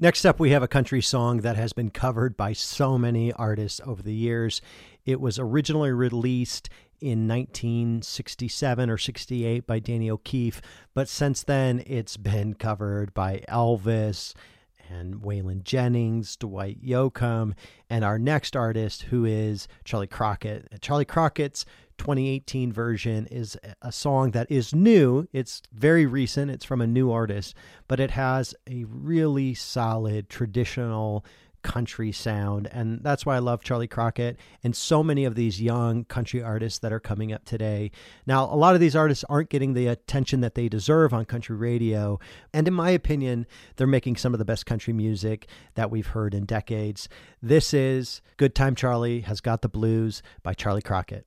Next up, we have a country song that has been covered by so many artists over the years. It was originally released in 1967 or 68 by Danny O'Keefe, but since then it's been covered by Elvis and Waylon Jennings, Dwight Yoakam, and our next artist who is Charley Crockett. Charley Crockett's 2018 version is a song that is new. It's very recent. It's from a new artist, but it has a really solid traditional country sound. And that's why I love Charley Crockett and so many of these young country artists that are coming up today. Now, a lot of these artists aren't getting the attention that they deserve on country radio. And in my opinion, they're making some of the best country music that we've heard in decades. This is Good Time Charlie Has Got the Blues by Charley Crockett.